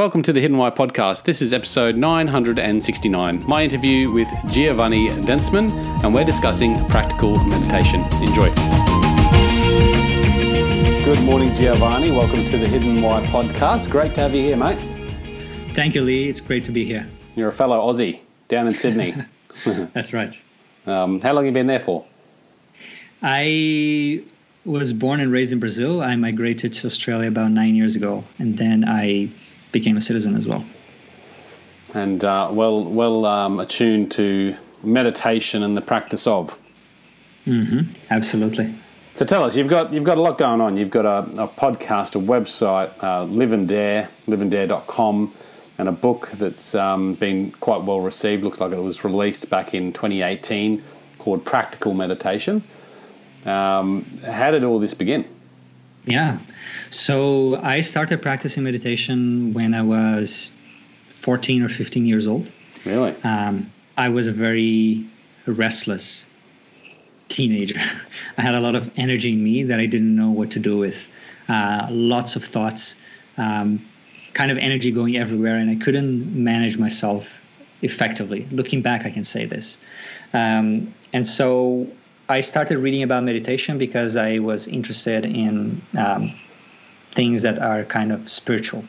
Welcome to the Hidden Why podcast. This is episode 969, my interview with Giovanni Dienstmann, and we're discussing practical meditation. Enjoy. Good morning, Giovanni. Welcome to the Hidden Why podcast. Great to have you here, mate. Thank you, Leigh. It's great to be here. You're a fellow Aussie down in Sydney. That's right. Um, how long have you been there for? I was born and raised in Brazil. I migrated to Australia about nine years ago, and then I became a citizen as well. And uh, well, well um, attuned to meditation and the practice of. Mm-hmm. Absolutely. So tell us, you've got you've got a lot going on. You've got a, a podcast, a website, uh, Live and Dare, liveanddare.com, and a book that's um, been quite well received. Looks like it was released back in 2018, called Practical Meditation. Um, how did all this begin? Yeah. So I started practicing meditation when I was 14 or 15 years old. Really? Um, I was a very restless teenager. I had a lot of energy in me that I didn't know what to do with. Uh, lots of thoughts, um, kind of energy going everywhere, and I couldn't manage myself effectively. Looking back, I can say this. Um, and so I started reading about meditation because I was interested in um, things that are kind of spiritual.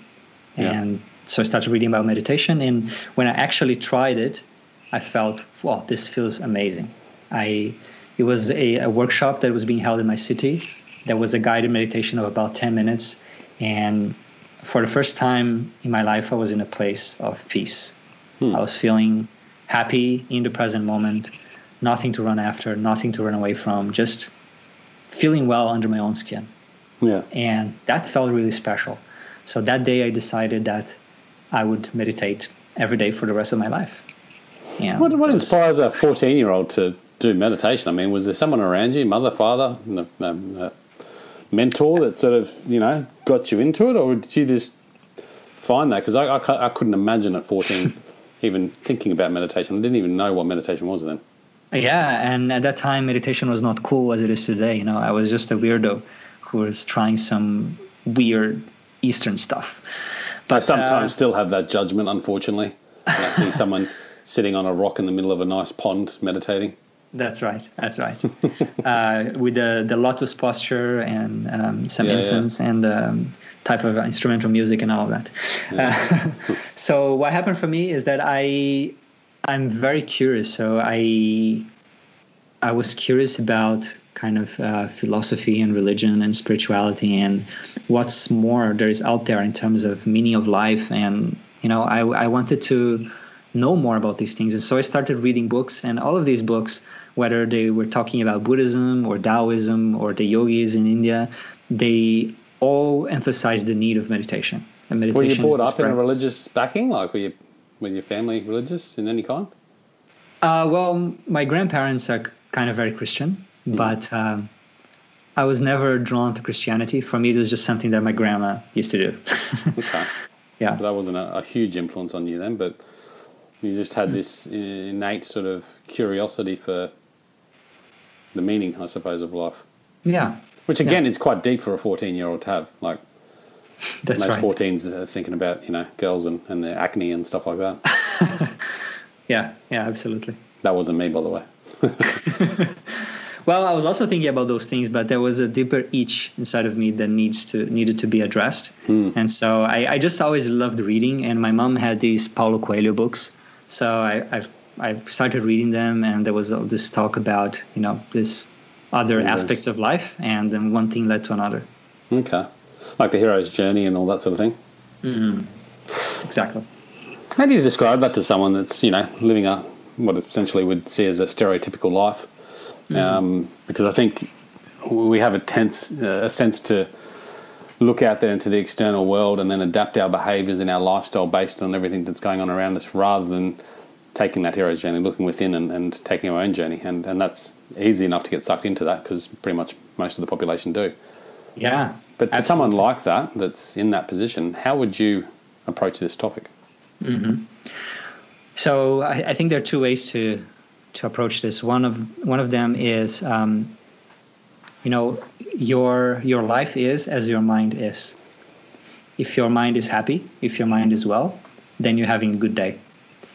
Yeah. And so I started reading about meditation. And when I actually tried it, I felt, wow, this feels amazing. I it was a, a workshop that was being held in my city. There was a guided meditation of about 10 minutes. And for the first time in my life, I was in a place of peace. Hmm. I was feeling happy in the present moment nothing to run after, nothing to run away from, just feeling well under my own skin. Yeah. And that felt really special. So that day I decided that I would meditate every day for the rest of my life. Yeah. What, what inspires a 14 year old to do meditation? I mean, was there someone around you, mother, father, um, mentor that sort of, you know, got you into it? Or did you just find that? Because I, I, I couldn't imagine at 14 even thinking about meditation. I didn't even know what meditation was then. Yeah, and at that time, meditation was not cool as it is today. You know, I was just a weirdo who was trying some weird Eastern stuff. But I sometimes uh, still have that judgment, unfortunately. When I see someone sitting on a rock in the middle of a nice pond meditating. That's right. That's right. uh, with the the lotus posture and um, some yeah, incense yeah. and um, type of instrumental music and all of that. Yeah. Uh, so what happened for me is that I I'm very curious. So I I was curious about kind of uh, philosophy and religion and spirituality and what's more there is out there in terms of meaning of life and you know I, I wanted to know more about these things and so I started reading books and all of these books whether they were talking about Buddhism or Taoism or the yogis in India they all emphasize the need of meditation. And meditation were you brought up in a religious backing like were you was your family religious in any kind? Uh, well, my grandparents are kind of very Christian, mm. but um, I was never drawn to Christianity. For me, it was just something that my grandma used to do. okay. Yeah. So that wasn't a, a, huge influence on you then, but you just had mm. this innate sort of curiosity for the meaning, I suppose, of life. Yeah. Which again yeah. is quite deep for a 14 year old to have. Like, That's most right. 14s are thinking about you know girls and, and their acne and stuff like that. yeah, yeah, absolutely. That wasn't me, by the way. well, I was also thinking about those things, but there was a deeper itch inside of me that needs to needed to be addressed. Hmm. And so I, I, just always loved reading, and my mom had these Paulo Coelho books, so I, I I started reading them, and there was this talk about you know this other aspects of life, and then one thing led to another. Okay like the hero's journey and all that sort of thing. Mm-hmm. Exactly. How do you describe that to someone that's you know living a what essentially would see as a stereotypical life? Mm-hmm. Um, because I think we have a tense uh, a sense to look out there into the external world and then adapt our behaviours and our lifestyle based on everything that's going on around us, rather than taking that hero's journey, looking within and, and taking our own journey. And and that's easy enough to get sucked into that because pretty much most of the population do. Yeah. But to absolutely. someone like that, that's in that position, how would you approach this topic? Mm-hmm. So I, I, think there are two ways to to approach this. One of one of them is, um, you know, your your life is as your mind is. if your mind is happy, if your mind is well, then you're having a good day.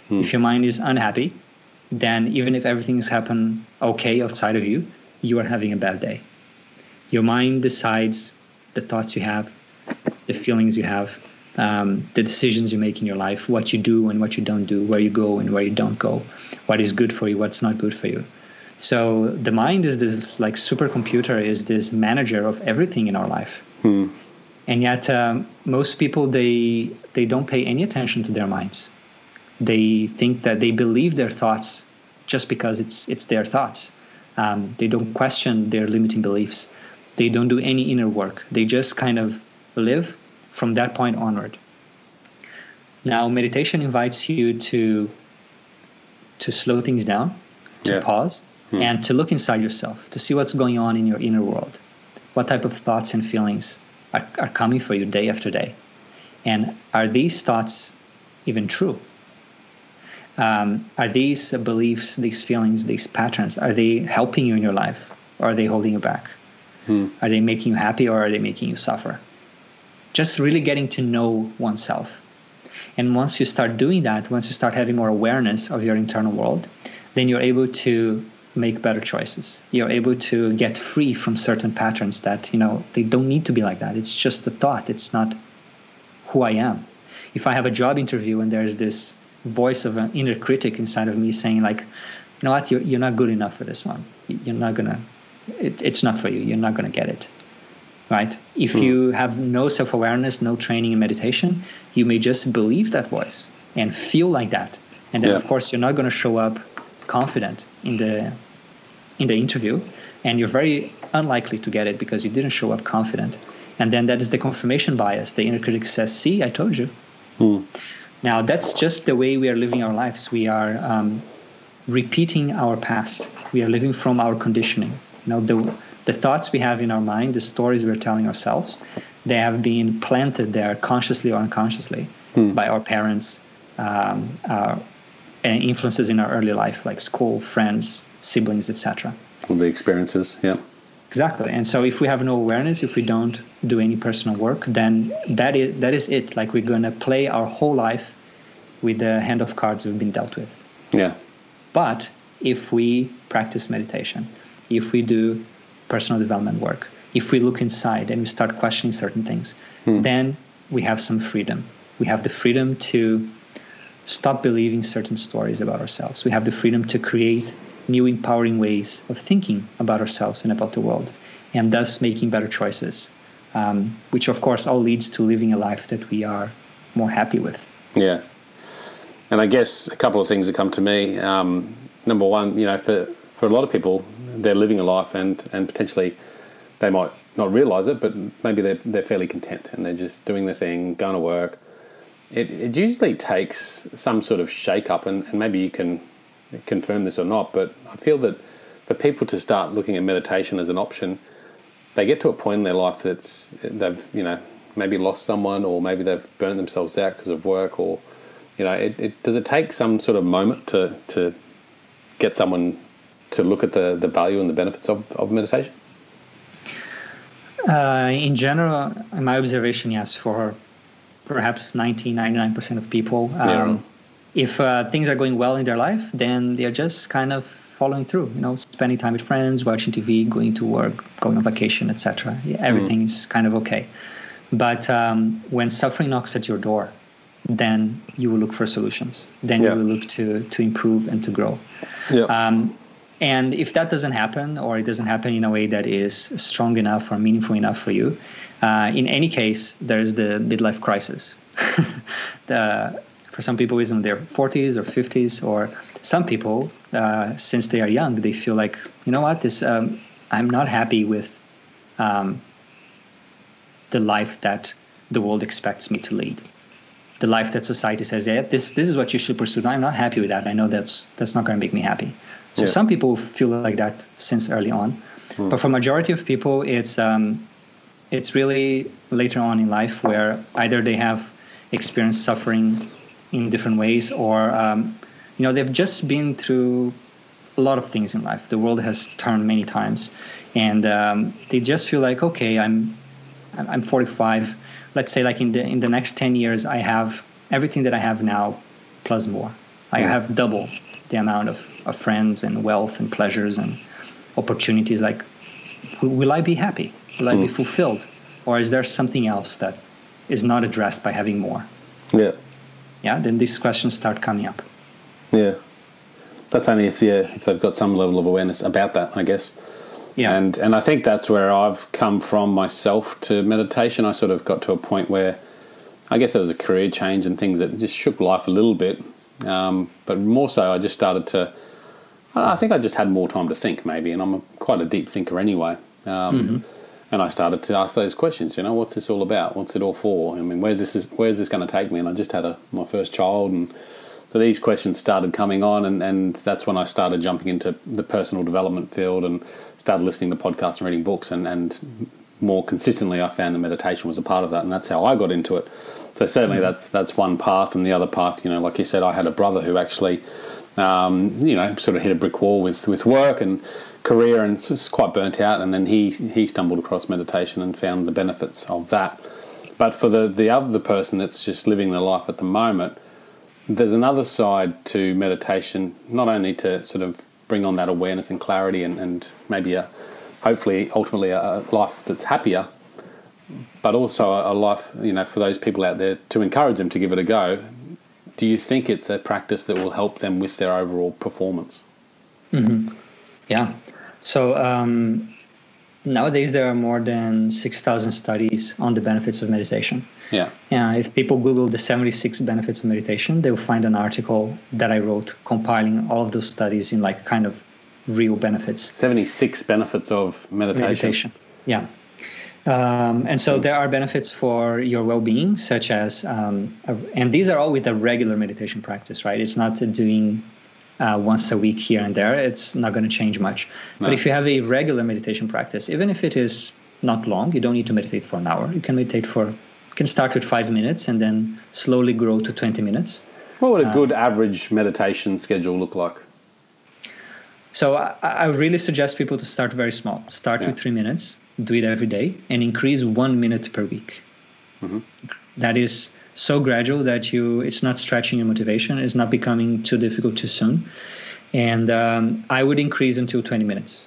Hmm. If your mind is unhappy, then even if everything's happened okay outside of you, you are having a bad day. Your mind decides the thoughts you have, the feelings you have, um, the decisions you make in your life, what you do and what you don't do, where you go and where you don't go, what is good for you, what's not good for you. So the mind is this like supercomputer, is this manager of everything in our life. Hmm. And yet, um, most people they they don't pay any attention to their minds. They think that they believe their thoughts just because it's it's their thoughts. Um, they don't question their limiting beliefs. They don't do any inner work. They just kind of live from that point onward. Now, meditation invites you to to slow things down, to yeah. pause, hmm. and to look inside yourself to see what's going on in your inner world. What type of thoughts and feelings are, are coming for you day after day? And are these thoughts even true? Um, are these beliefs, these feelings, these patterns, are they helping you in your life or are they holding you back? Hmm. Are they making you happy or are they making you suffer? Just really getting to know oneself. And once you start doing that, once you start having more awareness of your internal world, then you're able to make better choices. You're able to get free from certain patterns that, you know, they don't need to be like that. It's just a thought, it's not who I am. If I have a job interview and there's this voice of an inner critic inside of me saying like you know what you're, you're not good enough for this one you're not gonna it, it's not for you you're not gonna get it right if mm. you have no self-awareness no training in meditation you may just believe that voice and feel like that and then yeah. of course you're not going to show up confident in the in the interview and you're very unlikely to get it because you didn't show up confident and then that is the confirmation bias the inner critic says see i told you mm. Now, that's just the way we are living our lives. We are um, repeating our past. We are living from our conditioning. You know, the, the thoughts we have in our mind, the stories we're telling ourselves, they have been planted there consciously or unconsciously hmm. by our parents, um, our, and influences in our early life, like school, friends, siblings, etc. All the experiences, yeah. Exactly. And so if we have no awareness, if we don't do any personal work, then that is that is it. Like we're gonna play our whole life with the hand of cards we've been dealt with. Yeah. But if we practice meditation, if we do personal development work, if we look inside and we start questioning certain things, hmm. then we have some freedom. We have the freedom to stop believing certain stories about ourselves. We have the freedom to create new empowering ways of thinking about ourselves and about the world, and thus making better choices, um, which of course all leads to living a life that we are more happy with. Yeah. And I guess a couple of things that come to me. Um, number one, you know, for, for a lot of people, they're living a life and, and potentially they might not realize it, but maybe they're, they're fairly content and they're just doing the thing, going to work. It, it usually takes some sort of shake up, and, and maybe you can confirm this or not, but I feel that for people to start looking at meditation as an option, they get to a point in their life that's they've you know maybe lost someone or maybe they've burnt themselves out because of work or you know it, it, does it take some sort of moment to to get someone to look at the, the value and the benefits of, of meditation? Uh, in general, in my observation, yes, for perhaps 90, 99% of people, um, yeah if uh, things are going well in their life, then they're just kind of following through. You know, spending time with friends, watching TV, going to work, going on vacation, etc. Everything mm. is kind of okay. But um, when suffering knocks at your door, then you will look for solutions. Then yeah. you will look to to improve and to grow. Yeah. Um, and if that doesn't happen, or it doesn't happen in a way that is strong enough or meaningful enough for you, uh, in any case, there's the midlife crisis. the for some people is in their 40s or 50s or some people uh, since they are young they feel like you know what this um, i'm not happy with um, the life that the world expects me to lead. The life that society says yeah this this is what you should pursue. I'm not happy with that. I know that's that's not going to make me happy so yeah. some people feel like that since early on mm. but for majority of people it's um, it's really later on in life where either they have experienced suffering in different ways, or um, you know they've just been through a lot of things in life. The world has turned many times, and um, they just feel like, okay, I'm I'm 45. let's say like in the in the next 10 years i have everything that i have now plus more i have double the amount of, of friends and wealth and pleasures and opportunities like will i be happy will i be mm. fulfilled or is there something else that is not addressed by having more Yeah. yeah then these questions start coming up Yeah. That's only if yeah, if they've got some level of awareness about that, I guess. yeah And and I think that's where I've come from myself to meditation. I sort of got to a point where I guess there was a career change and things that just shook life a little bit. Um, but more so, I just started to. I think I just had more time to think, maybe, and I'm a, quite a deep thinker anyway. Um, And I started to ask those questions. You know, what's this all about? What's it all for? I mean, where's this? Where's this going to take me? And I just had a, my first child, and so these questions started coming on, and, and that's when I started jumping into the personal development field and started listening to podcasts and reading books. And, and more consistently, I found the meditation was a part of that, and that's how I got into it. So certainly, that's that's one path, and the other path, you know, like you said, I had a brother who actually, um, you know, sort of hit a brick wall with with work and career, and was quite burnt out. And then he he stumbled across meditation and found the benefits of that. But for the the other person that's just living their life at the moment, there's another side to meditation, not only to sort of bring on that awareness and clarity and, and maybe a hopefully ultimately a, life that's happier, but also a, life, you know, for those people out there to encourage them to give it a go. Do you think it's a practice that will help them with their overall performance? Yeah. So um, nowadays there are more than 6,000 studies on the benefits of meditation. Yeah. Yeah, if people Google the 76 benefits of meditation, they will find an article that I wrote compiling all of those studies in like kind of real benefits. 76 benefits of meditation. Meditation. Yeah. Um, and so there are benefits for your well-being, such as, um, a- and these are all with a regular meditation practice, right? It's not doing uh, once a week here and there. It's not going to change much. But if you have a regular meditation practice, even if it is not long, you don't need to meditate for an hour. You can meditate for, you can start with five minutes and then slowly grow to 20 minutes. What would a good average meditation schedule look like? So I, I really suggest people to start very small. Start Yeah. with three minutes, do it every day, and increase one minute per week. That is so gradual that you it's not stretching your motivation. It's not becoming too difficult too soon. And um, I would increase until 20 minutes.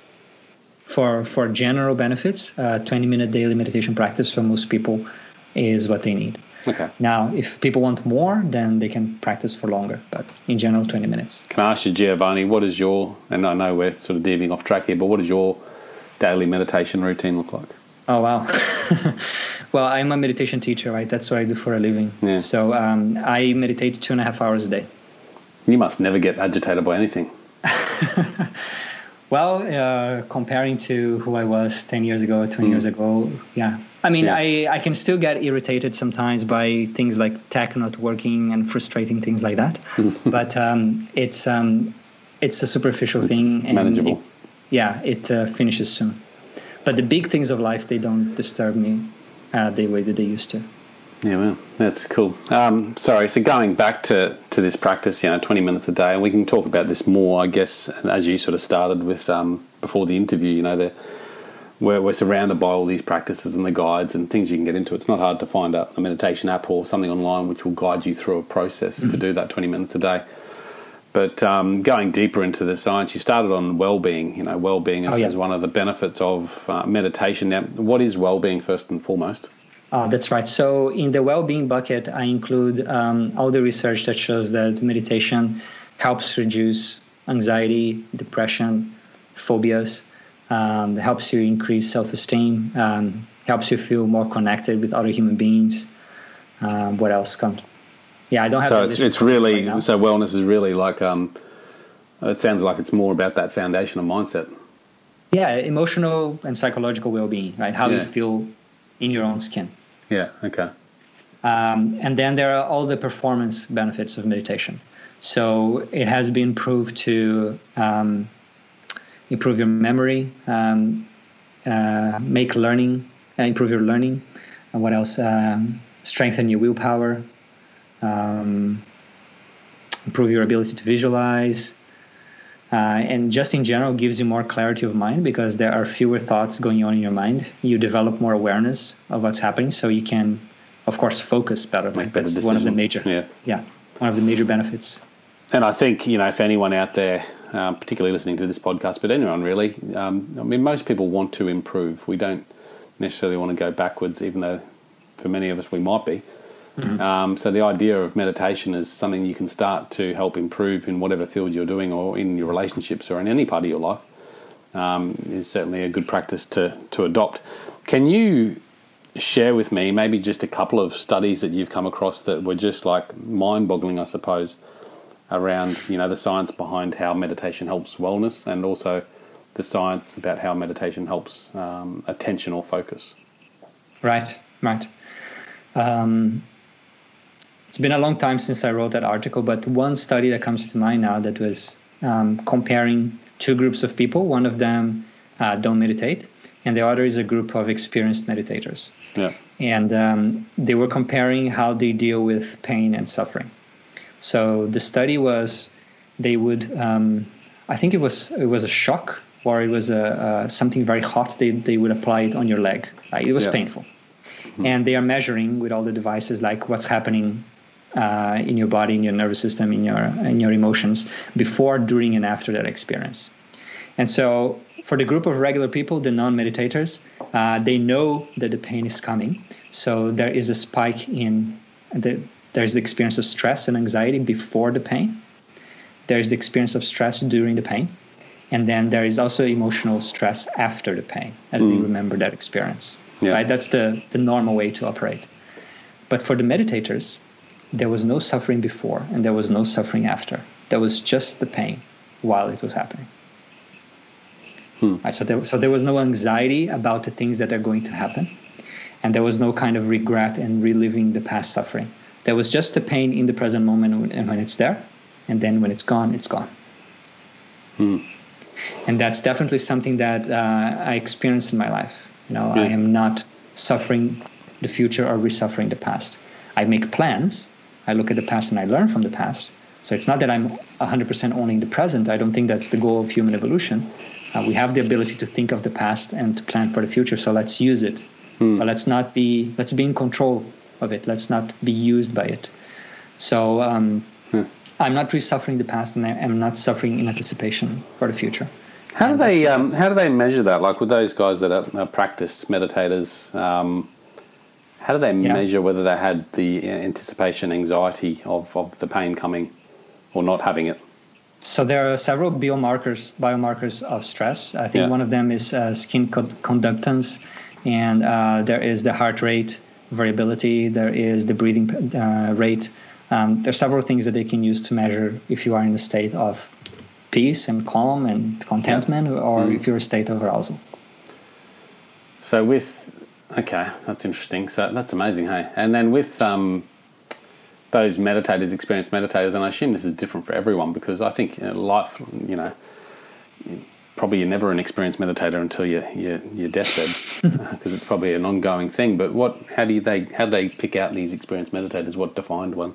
For for general benefits, uh, 20 minute daily meditation practice for most people is what they need. Okay. Now, if people want more, then they can practice for longer. But in general, 20 minutes. Can I ask you, Giovanni, what is your, and I know we're sort of deviating off track here, but what does your daily meditation routine look like? Oh wow. well, I'm a meditation teacher, right? That's what I do for a living. Yeah. So um, I meditate two and a half hours a day. You must never get agitated by anything. Well, uh, comparing to who I was 10 years ago, 20 years ago, yeah. I mean, Yeah. I, I can still get irritated sometimes by things like tech not working and frustrating things like that. but um, it's um, it's a superficial thing. And manageable. it- yeah, it uh, finishes soon. But the big things of life, they don't disturb me uh, the way that they used to. Yeah, well, that's cool. Um, sorry, so going back to, to this practice, you know, 20 minutes a day, and we can talk about this more, I guess, as you sort of started with um, before the interview, you know, the, we're, we're surrounded by all these practices and the guides and things you can get into. It's not hard to find a, a meditation app or something online which will guide you through a process to do that 20 minutes a day. But um, going deeper into the science, you started on well-being. You know, well-being is, Oh, yeah. is one of the benefits of uh, meditation. Now, what is well-being first and foremost? Uh, that's right. So in the well-being bucket, I include um, all the research that shows that meditation helps reduce anxiety, depression, phobias, um, helps you increase self-esteem, um, helps you feel more connected with other human beings. Um, what else comes? Yeah, I don't have. So it's it's really now. so wellness is really like um, it sounds like it's more about that foundation of mindset. yeah, emotional and psychological well-being, right? How Yeah. you feel in your own skin. Yeah. Okay. Um, and then there are all the performance benefits of meditation. So it has been proved to um, improve your memory, um, uh, make learning, uh, improve your learning. And what else? Um, strengthen your willpower, um, improve your ability to visualize. Uh, and just in general gives you more clarity of mind because there are fewer thoughts going on in your mind. You develop more awareness of what's happening, so you can of course, focus better. Make better That's one of the major, Yeah. yeah, one of the major benefits. And I think you know if anyone out there, um, particularly listening to this podcast, but anyone really, um, I mean, most people want to improve. We don't necessarily want to go backwards, even though for many of us we might be. Um, so the idea of meditation is something you can start to help improve in whatever field you're doing, or in your relationships, or in any part of your life. Um, is certainly a good practice to to adopt. Can you share with me maybe just a couple of studies that you've come across that were just like mind-boggling, I suppose, around you know the science behind how meditation helps wellness and also the science about how meditation helps um, attention or focus. Right, right. Um, it's been a long time since I wrote that article, but one study that comes to mind now that was um, comparing two groups of people. One of them uh, don't meditate, and the other is a group of experienced meditators. Yeah, And um, they were comparing how they deal with pain and suffering. So the study was they would, um, I think it was it was a shock or it was a, uh, something very hot. They they would apply it on your leg. Right? It was Yeah. painful, and they are measuring with all the devices like what's happening uh, in your body, in your nervous system, in your in your emotions before, during, and after that experience. And so, for the group of regular people, the non-meditators, uh, they know that the pain is coming. So there is a spike in the there's the experience of stress and anxiety before the pain. There's the experience of stress during the pain, and then there is also emotional stress after the pain as they mm. remember that experience. Yeah. Right? That's the the normal way to operate. But for the meditators, there was no suffering before and there was no suffering after. There was just the pain while it was happening. Hmm. Right, so, there, so there was no anxiety about the things that are going to happen, and there was no kind of regret and reliving the past suffering. There was just the pain in the present moment and when it's there, and then when it's gone, it's gone. And that's definitely something that uh, I experienced in my life. You know, I am not suffering the future or re-suffering the past. I make plans. I look at the past and I learn from the past. So it's not that I'm 100% owning the present. I don't think that's the goal of human evolution. Uh, we have the ability to think of the past and to plan for the future. So let's use it. But let's not be let's be in control of it. Let's not be used by it. So um, I'm not re-suffering the past, and I am not suffering in anticipation for the future. How do And they um, how do they measure that? Like with those guys that are, are practiced meditators, um, how do they Yeah. measure whether they had the uh, anticipation, anxiety of, of the pain coming, or not having it? So there are several biomarkers biomarkers of stress. I think Yeah. one of them is uh, skin co- conductance, and uh, there is the heart rate variability. There is the breathing uh, rate. Um, there are several things that they can use to measure if you are in a state of peace and calm and contentment, or if you're a state of arousal. So with okay, that's interesting. So that's amazing, hey. And then with um, those meditators, experienced meditators, and I assume this is different for everyone because I think uh, life, you know, probably you're never an experienced meditator until you you your deathbed because it's probably an ongoing thing. But what? How do you, they? How do they pick out these experienced meditators? What defined one?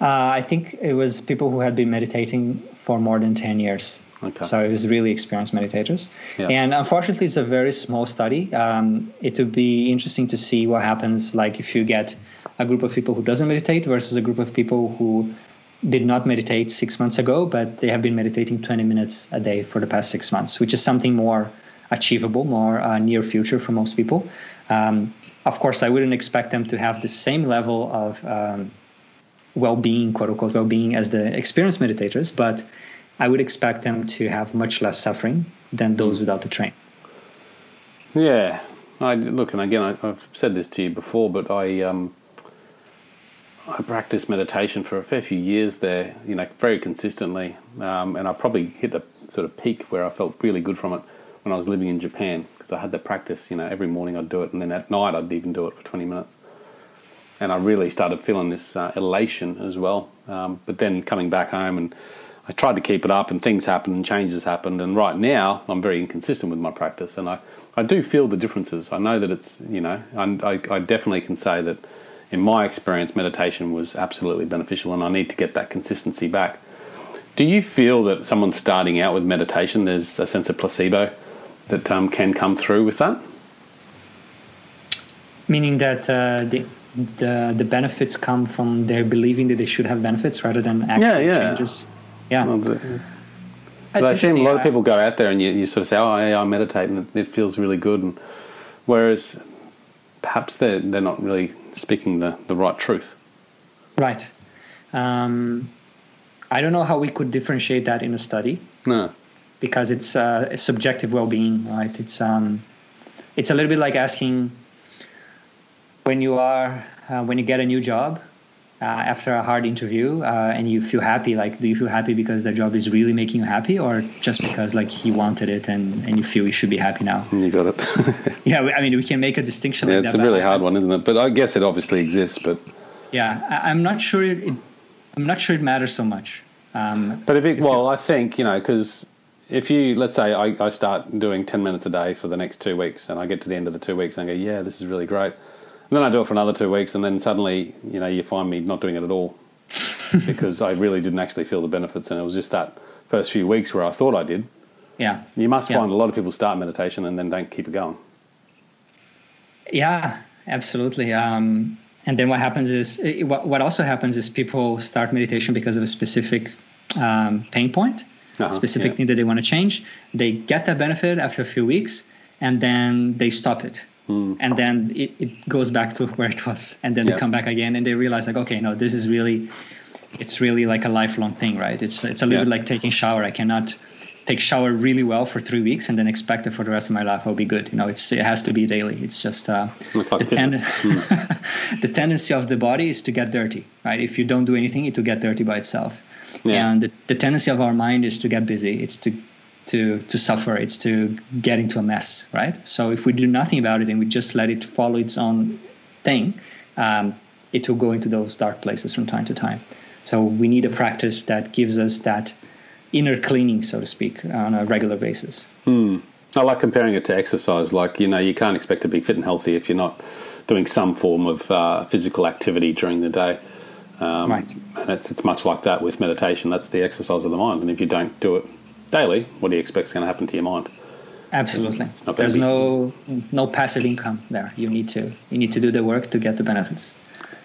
Uh, I think it was people who had been meditating for more than 10 years. Okay. So it was really experienced meditators. Yeah. And unfortunately, it's a very small study. Um, it would be interesting to see what happens like if you get a group of people who doesn't meditate versus a group of people who did not meditate six months ago, but they have been meditating 20 minutes a day for the past six months, which is something more achievable, more uh, near future for most people. Um, of course, I wouldn't expect them to have the same level of um, well-being, quote unquote, well-being as the experienced meditators, but I would expect them to have much less suffering than those without the train. Yeah, I look, and again, I, I've said this to you before, but I um, I practiced meditation for a fair few years there, you know, very consistently, um, and I probably hit the sort of peak where I felt really good from it when I was living in Japan because I had the practice, you know, every morning I'd do it, and then at night I'd even do it for twenty minutes, and I really started feeling this uh, elation as well. Um, but then coming back home and I tried to keep it up, and things happened, and changes happened, and right now I'm very inconsistent with my practice, and I, I do feel the differences. I know that it's you know I, I, I definitely can say that in my experience meditation was absolutely beneficial, and I need to get that consistency back. Do you feel that someone starting out with meditation, there's a sense of placebo that um, can come through with that? Meaning that uh, the, the the benefits come from their believing that they should have benefits rather than actual Yeah, yeah. changes. Yeah. Well, the, I assume a lot of people go out there and you, you sort of say, "Oh, yeah, I meditate and it, it feels really good," and whereas perhaps they're they're not really speaking the, the right truth. Right. Um, I don't know how we could differentiate that in a study No. because it's uh, a subjective well-being, right? It's um, it's a little bit like asking when you are uh, when you get a new job uh, after a hard interview uh, and you feel happy. Like, do you feel happy because the job is really making you happy, or just because like he wanted it and and you feel you should be happy now? You got it. Yeah, I mean, we can make a distinction. yeah, like it's a really hard one, isn't it? But I guess it obviously exists. But Yeah, I, I'm not sure. It, it, I'm not sure it matters so much. Um, but if it well, I think you know because if you let's say I, I start doing ten minutes a day for the next two weeks, and I get to the end of the two weeks and I go, yeah, this is really great. And then I do it for another two weeks, and then suddenly you know you find me not doing it at all because I really didn't actually feel the benefits, and it was just that first few weeks where I thought I did. yeah, You must Yeah. find a lot of people start meditation and then don't keep it going. yeah, absolutely. Um, and then what happens is what, what also happens is people start meditation because of a specific um, pain point, Uh-huh, specific yeah. thing that they want to change. They get that benefit after a few weeks, and then they stop it. And then it, it goes back to where it was, and then Yeah. they come back again, and they realize like, okay, no, this is really, it's really like a lifelong thing, right? It's it's a little Yeah. bit like taking shower. I cannot take shower really well for three weeks and then expect that for the rest of my life I'll be good. You know, it's it has to be daily. It's just uh, the, fitness. Hmm. the tendency of the body is to get dirty, right? If you don't do anything, it will get dirty by itself. Yeah. And the, the tendency of our mind is to get busy. It's to to to suffer. It's to get into a mess, right? So if we do nothing about it and we just let it follow its own thing, um, it will go into those dark places from time to time. So we need a practice that gives us that inner cleaning, so to speak, on a regular basis. I like comparing it to exercise. Like, you know, you can't expect to be fit and healthy if you're not doing some form of uh, physical activity during the day. Um, Right. And it's, it's much like that with meditation. That's the exercise of the mind. And if you don't do it daily, what do you expect is going to happen to your mind? Absolutely. It's not There's be- no no passive income there. You need to you need to do the work to get the benefits.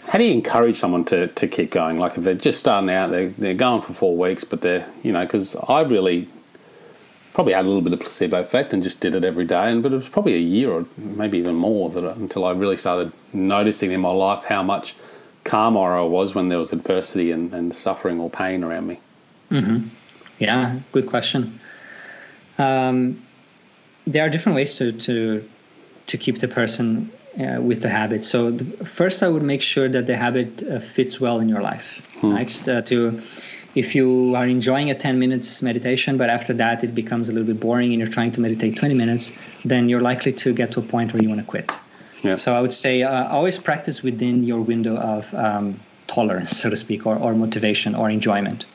How do you encourage someone to, to keep going? Like if they're just starting out, they're, they're going for four weeks, but they're, you know, because I really probably had a little bit of placebo effect and just did it every day. And But it was probably a year or maybe even more that until I really started noticing in my life how much calmer I was when there was adversity and, and suffering or pain around me. Mm-hmm. Yeah, good question. Um, there are different ways to to to keep the person uh, with the habit. So the, first, I would make sure that the habit uh, fits well in your life. Next, Uh, to if you are enjoying a 10 minutes meditation, but after that it becomes a little bit boring and you're trying to meditate 20 minutes, then you're likely to get to a point where you want to quit. Yeah. So I would say uh, always practice within your window of um, tolerance, so to speak, or, or motivation or enjoyment.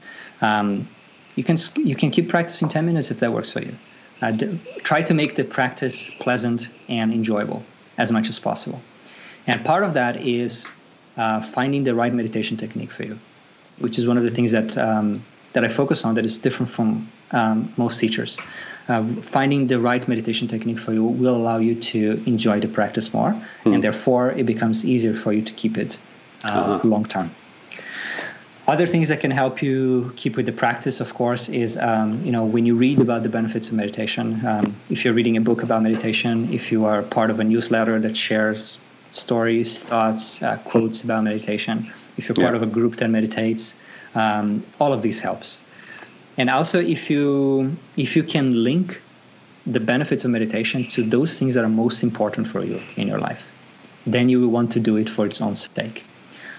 Um, you can you can keep practicing 10 minutes if that works for you. Uh, d- try to make the practice pleasant and enjoyable as much as possible. And part of that is uh, finding the right meditation technique for you, which is one of the things that um, that I focus on that is different from um, most teachers. Uh, finding the right meditation technique for you will allow you to enjoy the practice more, and therefore it becomes easier for you to keep it uh, long term. Other things that can help you keep with the practice, of course, is um, you know when you read about the benefits of meditation. Um, if you're reading a book about meditation, if you are part of a newsletter that shares stories, thoughts, uh, quotes about meditation, if you're part Yeah. of a group that meditates, um, all of these helps. And also, if you if you can link the benefits of meditation to those things that are most important for you in your life, then you will want to do it for its own sake.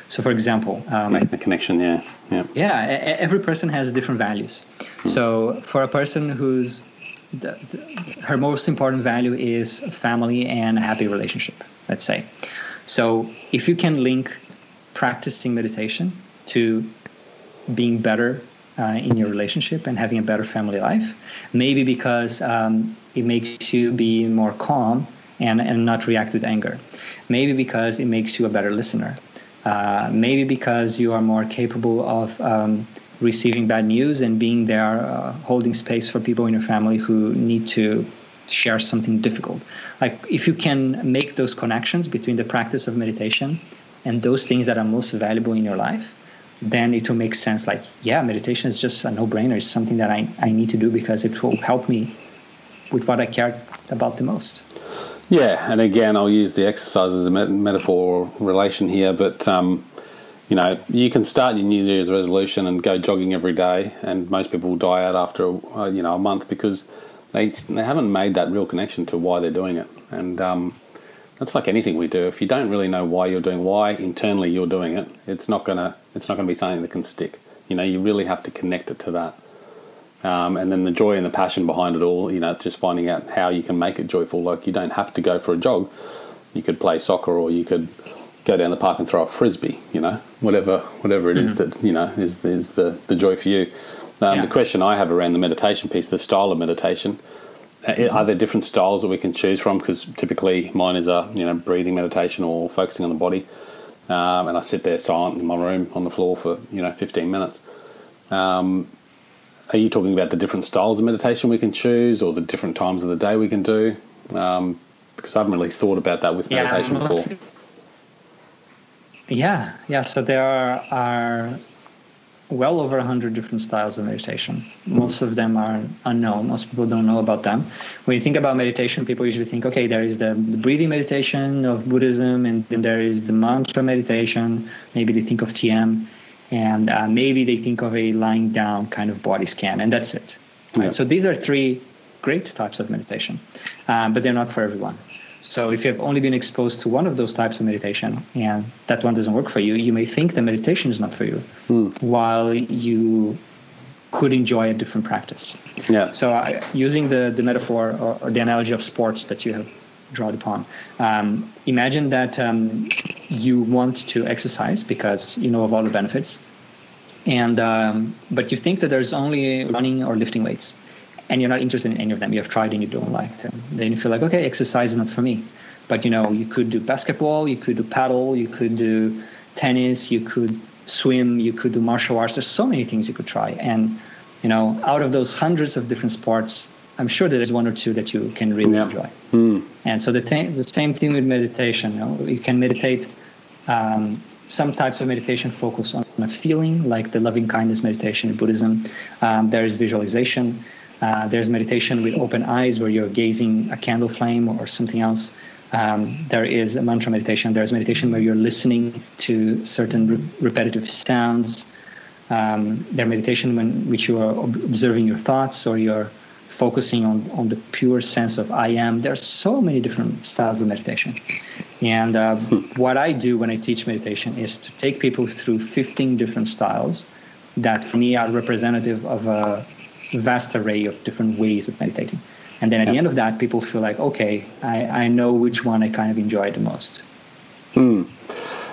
So, for example, um, Make the connection, yeah. Yeah. yeah, every person has different values. So for a person who's the, the, her most important value is family and a happy relationship, let's say. So if you can link practicing meditation to being better uh, in your relationship and having a better family life, maybe because um, it makes you be more calm and, and not react with anger. Maybe because it makes you a better listener. Uh, maybe because you are more capable of um, receiving bad news and being there, uh, holding space for people in your family who need to share something difficult. Like if you can make those connections between the practice of meditation and those things that are most valuable in your life, then it will make sense. Like, yeah, meditation is just a no brainer. It's something that I, I need to do because it will help me with what I care about the most. Yeah, and again, I'll use the exercise as a metaphor relation here, but um, you know, you can start your New Year's resolution and go jogging every day, and most people will die out after a, you know a month because they they haven't made that real connection to why they're doing it, and um, that's like anything we do. If you don't really know why you're doing, why internally you're doing it, it's not gonna it's not gonna be something that can stick. You know, you really have to connect it to that. Um, and then the joy and the passion behind it all, you know, just finding out how you can make it joyful. Like you don't have to go for a jog. You could play soccer or you could go down the park and throw a frisbee, you know, whatever whatever it is mm-hmm. that, you know, is, is the, the joy for you. Um, yeah. The question I have around the meditation piece, the style of meditation, uh, are there different styles that we can choose from? Because typically mine is a, you know, breathing meditation or focusing on the body. Um, and I sit there silent in my room on the floor for, you know, 15 minutes. Um, are you talking about the different styles of meditation we can choose or the different times of the day we can do? Um, because I haven't really thought about that with meditation yeah, before. Yeah, yeah. So there are, are well over 100 different styles of meditation. Most of them are unknown. Most people don't know about them. When you think about meditation, people usually think, okay, there is the, the breathing meditation of Buddhism, and then there is the mantra meditation. Maybe they think of TM and uh, maybe they think of a lying down kind of body scan, and that's it. Right? Yeah. So these are three great types of meditation, uh, but they're not for everyone. So if you have only been exposed to one of those types of meditation and that one doesn't work for you, you may think the meditation is not for you, mm. while you could enjoy a different practice. Yeah. So uh, using the, the metaphor or, or, the analogy of sports that you have drawn upon, um, imagine that um, you want to exercise because you know of all the benefits, and um, but you think that there's only running or lifting weights, and you're not interested in any of them. You have tried and you don't like them. Then you feel like, okay, exercise is not for me. But you know, you could do basketball, you could do paddle, you could do tennis, you could swim, you could do martial arts. There's so many things you could try, and you know, out of those hundreds of different sports, I'm sure there's one or two that you can really yeah. enjoy. Mm. And so the, th- the same thing with meditation. You, know, you can meditate. Um, some types of meditation focus on a feeling, like the loving kindness meditation in Buddhism. Um, there is visualization. Uh, there's meditation with open eyes, where you're gazing a candle flame or something else. Um, there is a mantra meditation. There's meditation where you're listening to certain re- repetitive sounds. Um, there's meditation when which you are observing your thoughts or you're focusing on, on the pure sense of I am. There are so many different styles of meditation. And uh, what I do when I teach meditation is to take people through 15 different styles that for me are representative of a vast array of different ways of meditating. And then at the end of that, people feel like, okay, I, I know which one I kind of enjoy the most. Hmm.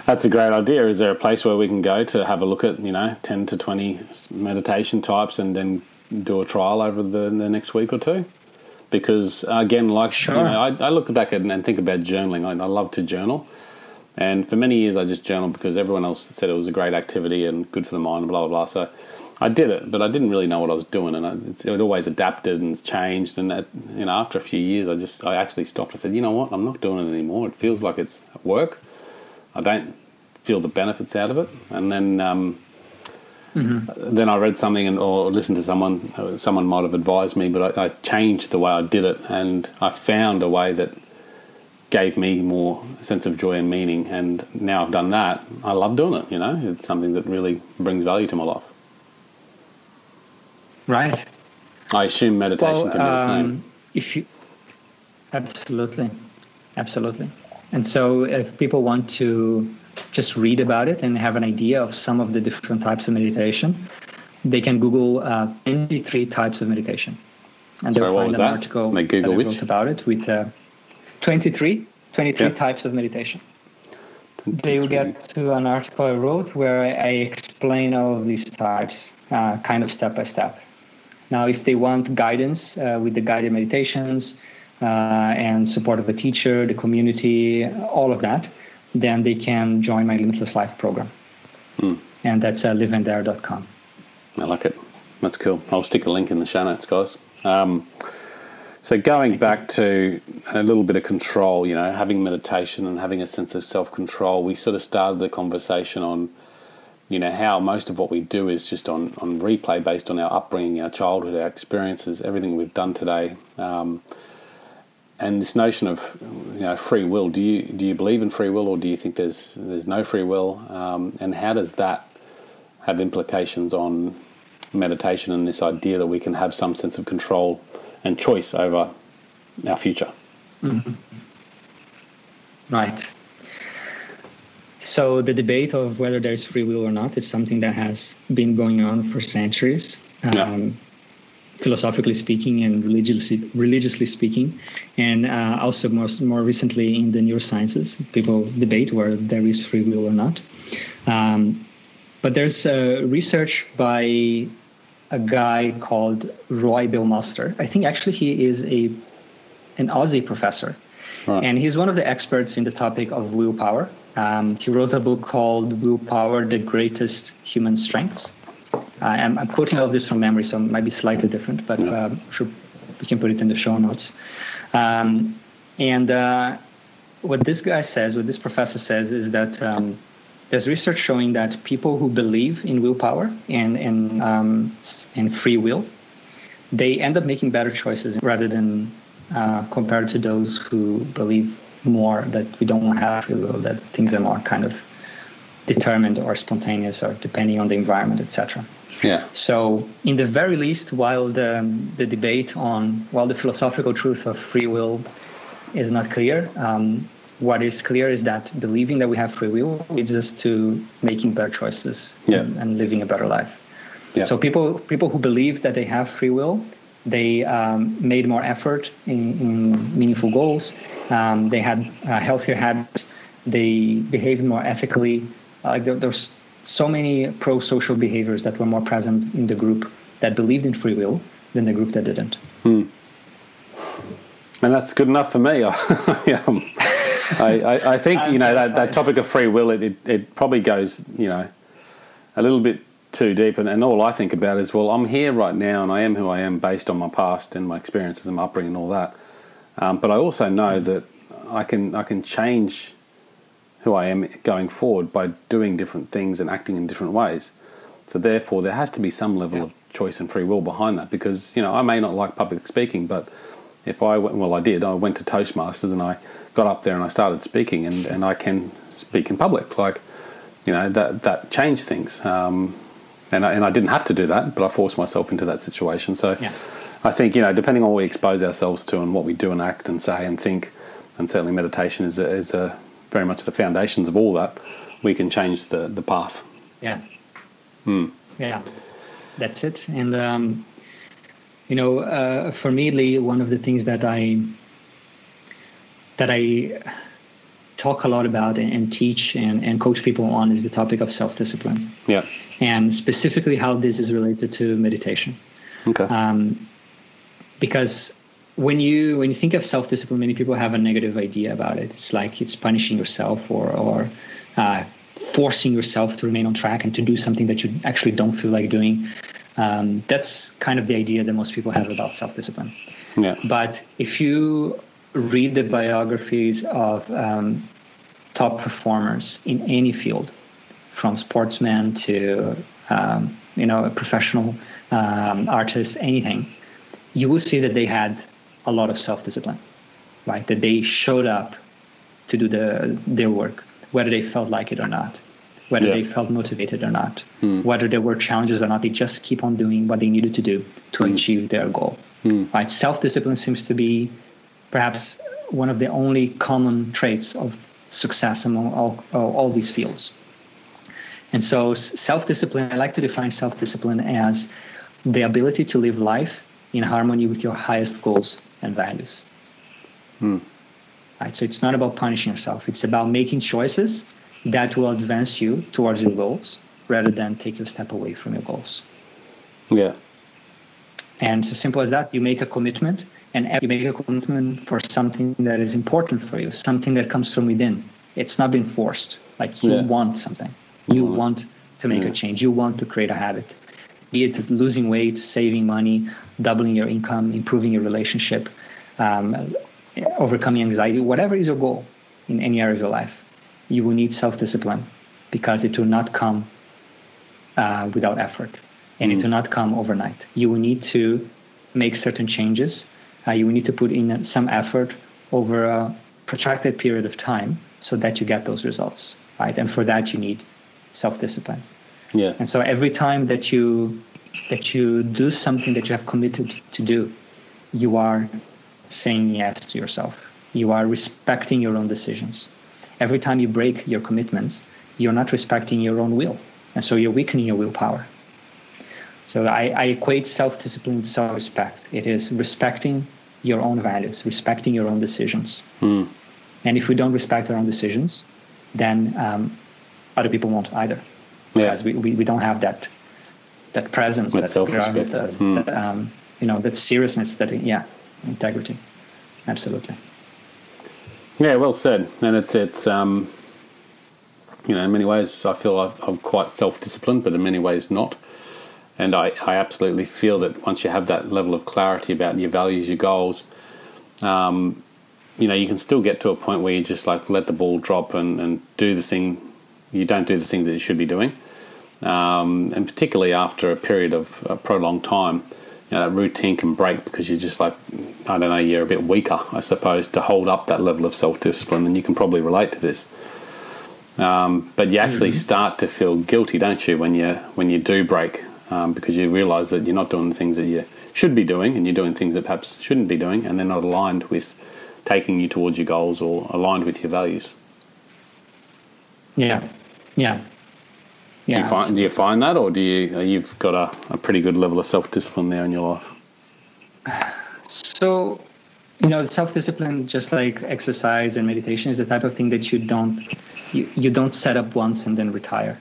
That's a great idea. Is there a place where we can go to have a look at, you know, 10 to 20 meditation types and then do a trial over the, the next week or two? Because again, like sure. you know, I, I, look back at and think about journaling. I, I love to journal, and for many years I just journaled because everyone else said it was a great activity and good for the mind, and blah blah blah. So I did it, but I didn't really know what I was doing, and I, it, it always adapted and changed. And that, you know, after a few years, I just I actually stopped. I said, you know what, I'm not doing it anymore. It feels like it's work. I don't feel the benefits out of it, and then um, Mm-hmm. Then I read something and, or listened to someone. Someone might have advised me, but I, I, changed the way I did it, and I found a way that gave me more sense of joy and meaning. And now I've done that, I love doing it. You know, it's something that really brings value to my life. Right. I assume meditation well, can be the same. Um, if you absolutely, absolutely, and so if people want to just read about it and have an idea of some of the different types of meditation, they can Google uh, 23 types of meditation. And Sorry, they'll find an that? article like Google that I wrote about it with uh, 23, 23 types of meditation. 23. They will get to an article I wrote where I, I explain all of these types uh, kind of step by step. Now, if they want guidance uh, with the guided meditations uh, and support of a teacher, the community, all of that, then they can join my Limitless Life program. Mm. And that's uh, liveanddare.com. I like it. That's cool. I'll stick a link in the show notes, guys. Um, So going back to a little bit of control, you know, having meditation and having a sense of self control, we sort of started the conversation on, you know, how most of what we do is just on, on replay based on our upbringing, our childhood, our experiences, everything we've done today. Um, and this notion of you know free will, do you do you believe in free will, or do you think there's there's no free will? Um, and how does that have implications on meditation and this idea that we can have some sense of control and choice over our future. Mm-hmm. Right. So the debate of whether there's free will or not is something that has been going on for centuries, um, yeah. Philosophically speaking and religiously religiously speaking, and uh, also most more recently in the neurosciences, people debate whether there is free will or not. Um, but there's uh, research by a guy called Roy Baumeister. I think actually he is a an Aussie professor, right. and he's one of the experts in the topic of willpower. Um, he wrote a book called Willpower: The Greatest Human Strengths. Uh, I'm, I'm, quoting all of this from memory, so it might be slightly different, but yeah. uh, sure we can put it in the show notes. Um, and uh, what this guy says, what this professor says, is that um, there's research showing that people who believe in willpower and and um, and free will, they end up making better choices rather than uh, compared to those who believe more that we don't have free will, that things are more kind of determined or spontaneous or depending on the environment, etc. Yeah. So, in the very least, while the the debate on while the philosophical truth of free will is not clear, um, what is clear is that believing that we have free will leads us to making better choices yeah. and, and, living a better life. Yeah. So people people who believe that they have free will, they um, made more effort in, in meaningful goals. Um, they had uh, healthier habits. They behaved more ethically. Uh, there, there's so many pro-social behaviors that were more present in the group that believed in free will than the group that didn't. Hmm. And that's good enough for me. I, I, I, think you know that, that topic of free will. It, it, it probably goes you know a little bit too deep, and, and all I think about is well, I'm here right now, and I am who I am based on my past and my experiences and my upbringing and all that. Um, but I also know that I can I can change who I am going forward by doing different things and acting in different ways. So therefore, there has to be some level yeah. of choice and free will behind that because you know I may not like public speaking, but if I went, well, I did. I went to Toastmasters and I got up there and I started speaking, and, and I can speak in public. Like, you know, that that changed things. Um, and I, and I didn't have to do that, but I forced myself into that situation. So, yeah. I think you know, depending on what we expose ourselves to and what we do and act and say and think, and certainly meditation is a, is a very much the foundations of all that. We can change the the path. Yeah. Hmm. Yeah, that's it. And um, you know, uh, for me, Leigh, one of the things that I that I talk a lot about and, teach and, and coach people on is the topic of self discipline. Yeah. And specifically how this is related to meditation. Okay. Um, because when you when you think of self discipline, many people have a negative idea about it. It's like it's punishing yourself or or uh, forcing yourself to remain on track and to do something that you actually don't feel like doing. Um, that's kind of the idea that most people have about self discipline. Yeah. But if you read the biographies of um, top performers in any field, from sportsmen to um, you know a professional um, artist, anything, you will see that they had a lot of self-discipline, right? That they showed up to do the their work, whether they felt like it or not, whether yeah. they felt motivated or not, mm. whether there were challenges or not. They just keep on doing what they needed to do to mm. achieve their goal. Mm. Right? Self-discipline seems to be perhaps one of the only common traits of success among all, all these fields. And so, self discipline, I like to define self discipline as the ability to live life in harmony with your highest goals and values. Hmm. Right, so, it's not about punishing yourself, it's about making choices that will advance you towards your goals rather than take you a step away from your goals. Yeah. And it's as simple as that. You make a commitment and you make a commitment for something that is important for you, something that comes from within. It's not been forced. Like you yeah. want something. You mm-hmm. want to make yeah. a change. You want to create a habit. Be it losing weight, saving money, doubling your income, improving your relationship. um, overcoming anxiety, whatever is your goal in any area of your life, you will need self discipline because it will not come uh, without effort and mm. it will not come overnight. You will need to make certain changes. Uh, you will need to put in some effort over a protracted period of time so that you get those results, right? And for that, you need self discipline. Yeah. And so every time that you that you do something that you have committed to do, you are saying yes to yourself. You are respecting your own decisions. Every time you break your commitments, you're not respecting your own will. And so you're weakening your willpower. So I, I equate self discipline to self respect. It is respecting your own values, respecting your own decisions. Mm. And if we don't respect our own decisions, then um, other people won't either. Yeah. Because we, we, we don't have that that presence, that, that self-respect, uh, mm. that, um, you know, that seriousness, that yeah, integrity, absolutely. Yeah, well said. And it's it's um, you know, in many ways, I feel I'm quite self-disciplined, but in many ways not. And I, I absolutely feel that once you have that level of clarity about your values, your goals, um, you know, you can still get to a point where you just like let the ball drop and, and do the thing. You don't do the things that you should be doing. Um, and particularly after a period of a prolonged time, you know, that routine can break because you're just like, I don't know, you're a bit weaker, I suppose, to hold up that level of self discipline. And you can probably relate to this. Um, but you actually mm-hmm. start to feel guilty, don't you, when you when you do break, um, because you realise that you're not doing the things that you should be doing, and you're doing things that perhaps shouldn't be doing, and they're not aligned with taking you towards your goals or aligned with your values. Yeah, yeah. Yeah, do you find do you find that, or do you uh, you've got a, a pretty good level of self discipline there in your life? So, you know, self discipline, just like exercise and meditation, is the type of thing that you don't you, you don't set up once and then retire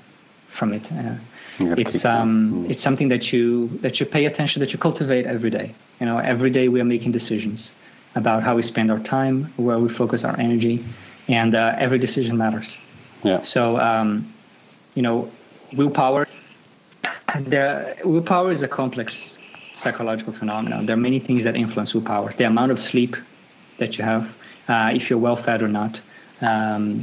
from it. Uh, it's um, mm. it's something that you that you pay attention, that you cultivate every day. You know, every day we are making decisions about how we spend our time, where we focus our energy, and uh, every decision matters. Yeah. So, um, you know, willpower. The willpower is a complex psychological phenomenon. There are many things that influence willpower. The amount of sleep that you have, uh, if you're well fed or not, um,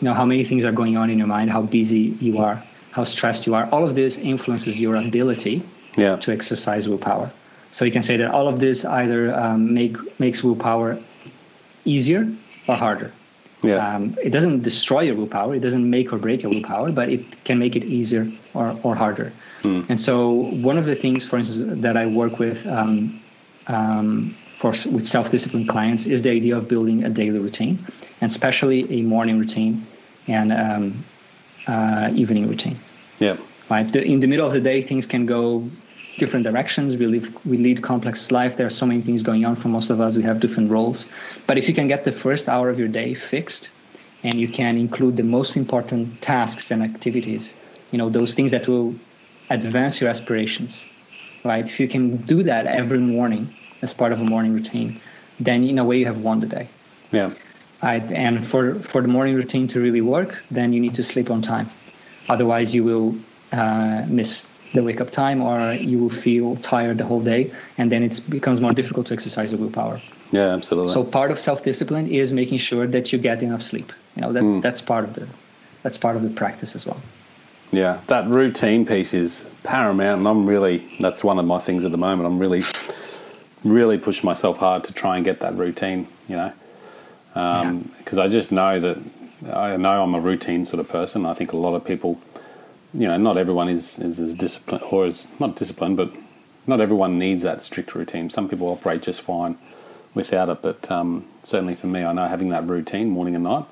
you know how many things are going on in your mind, how busy you are, how stressed you are. All of this influences your ability yeah. to exercise willpower. So you can say that all of this either um, make makes willpower easier or harder. Yeah. Um, it doesn't destroy your willpower. It doesn't make or break your willpower, but it can make it easier or, or harder. Mm. And so, one of the things, for instance, that I work with um, um, for with self-disciplined clients is the idea of building a daily routine, and especially a morning routine and um, uh, evening routine. Yeah. Right. The, in the middle of the day, things can go different directions. We live we lead complex life. There are so many things going on for most of us. We have different roles. But if you can get the first hour of your day fixed, and you can include the most important tasks and activities, you know those things that will advance your aspirations, right? If you can do that every morning as part of a morning routine, then in a way you have won the day. Yeah. Right? And for for the morning routine to really work, then you need to sleep on time. Otherwise, you will uh, miss the wake up time or you will feel tired the whole day and then it becomes more difficult to exercise the willpower. Yeah absolutely. So part of self-discipline is making sure that you get enough sleep. You know that mm. that's part of the that's part of the practice as well. Yeah that routine piece is paramount and i'm really that's one of my things at the moment. I'm really really pushing myself hard to try and get that routine you know? Because um, yeah. i just know that i know i'm a routine sort of person. I think a lot of people you know, not everyone is, is as disciplined, or is not disciplined, but not everyone needs that strict routine. Some people operate just fine without it, but um, certainly for me, I know having that routine morning and night,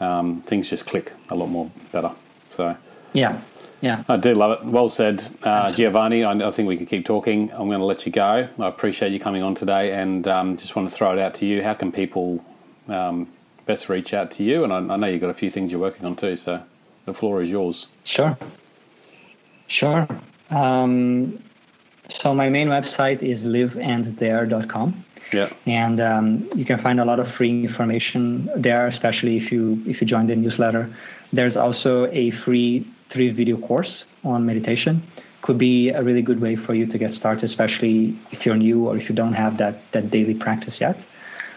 um, things just click a lot more better. So, yeah, yeah, I do love it. Well said, uh, Giovanni. I, I, think we could keep talking. I'm going to let you go. I appreciate you coming on today, and um, just want to throw it out to you. How can people um, best reach out to you? And I, I know you've got a few things you're working on too, so. The floor is yours. Sure. Sure. Um, so my main website is liveanddare.com. Yeah. And um, you can find a lot of free information there, especially if you if you join the newsletter. There's also a free three video course on meditation could be a really good way for you to get started, especially if you're new or if you don't have that that daily practice yet.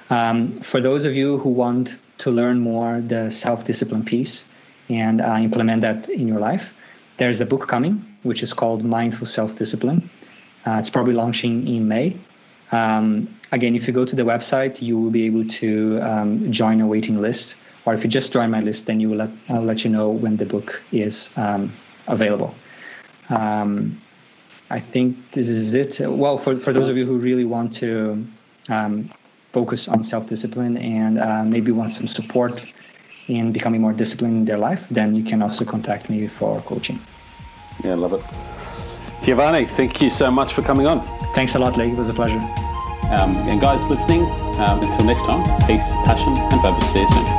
Um, for those of you who want to learn more the self-discipline piece and uh, implement that in your life, there's a book coming which is called Mindful Self-Discipline. Uh, it's probably launching in May. Um, again, if you go to the website, you will be able to um, join a waiting list. Or if you just join my list, then you will let, I'll let you know when the book is um, available. Um, I think this is it. Well, for, for those of you who really want to um, focus on self discipline and uh, maybe want some support in becoming more disciplined in their life, then you can also contact me for coaching. Yeah, love it. Giovanni, thank you so much for coming on. Thanks a lot, Leigh. It was a pleasure. Um, and guys listening, um, until next time, peace, passion, and purpose. See you soon.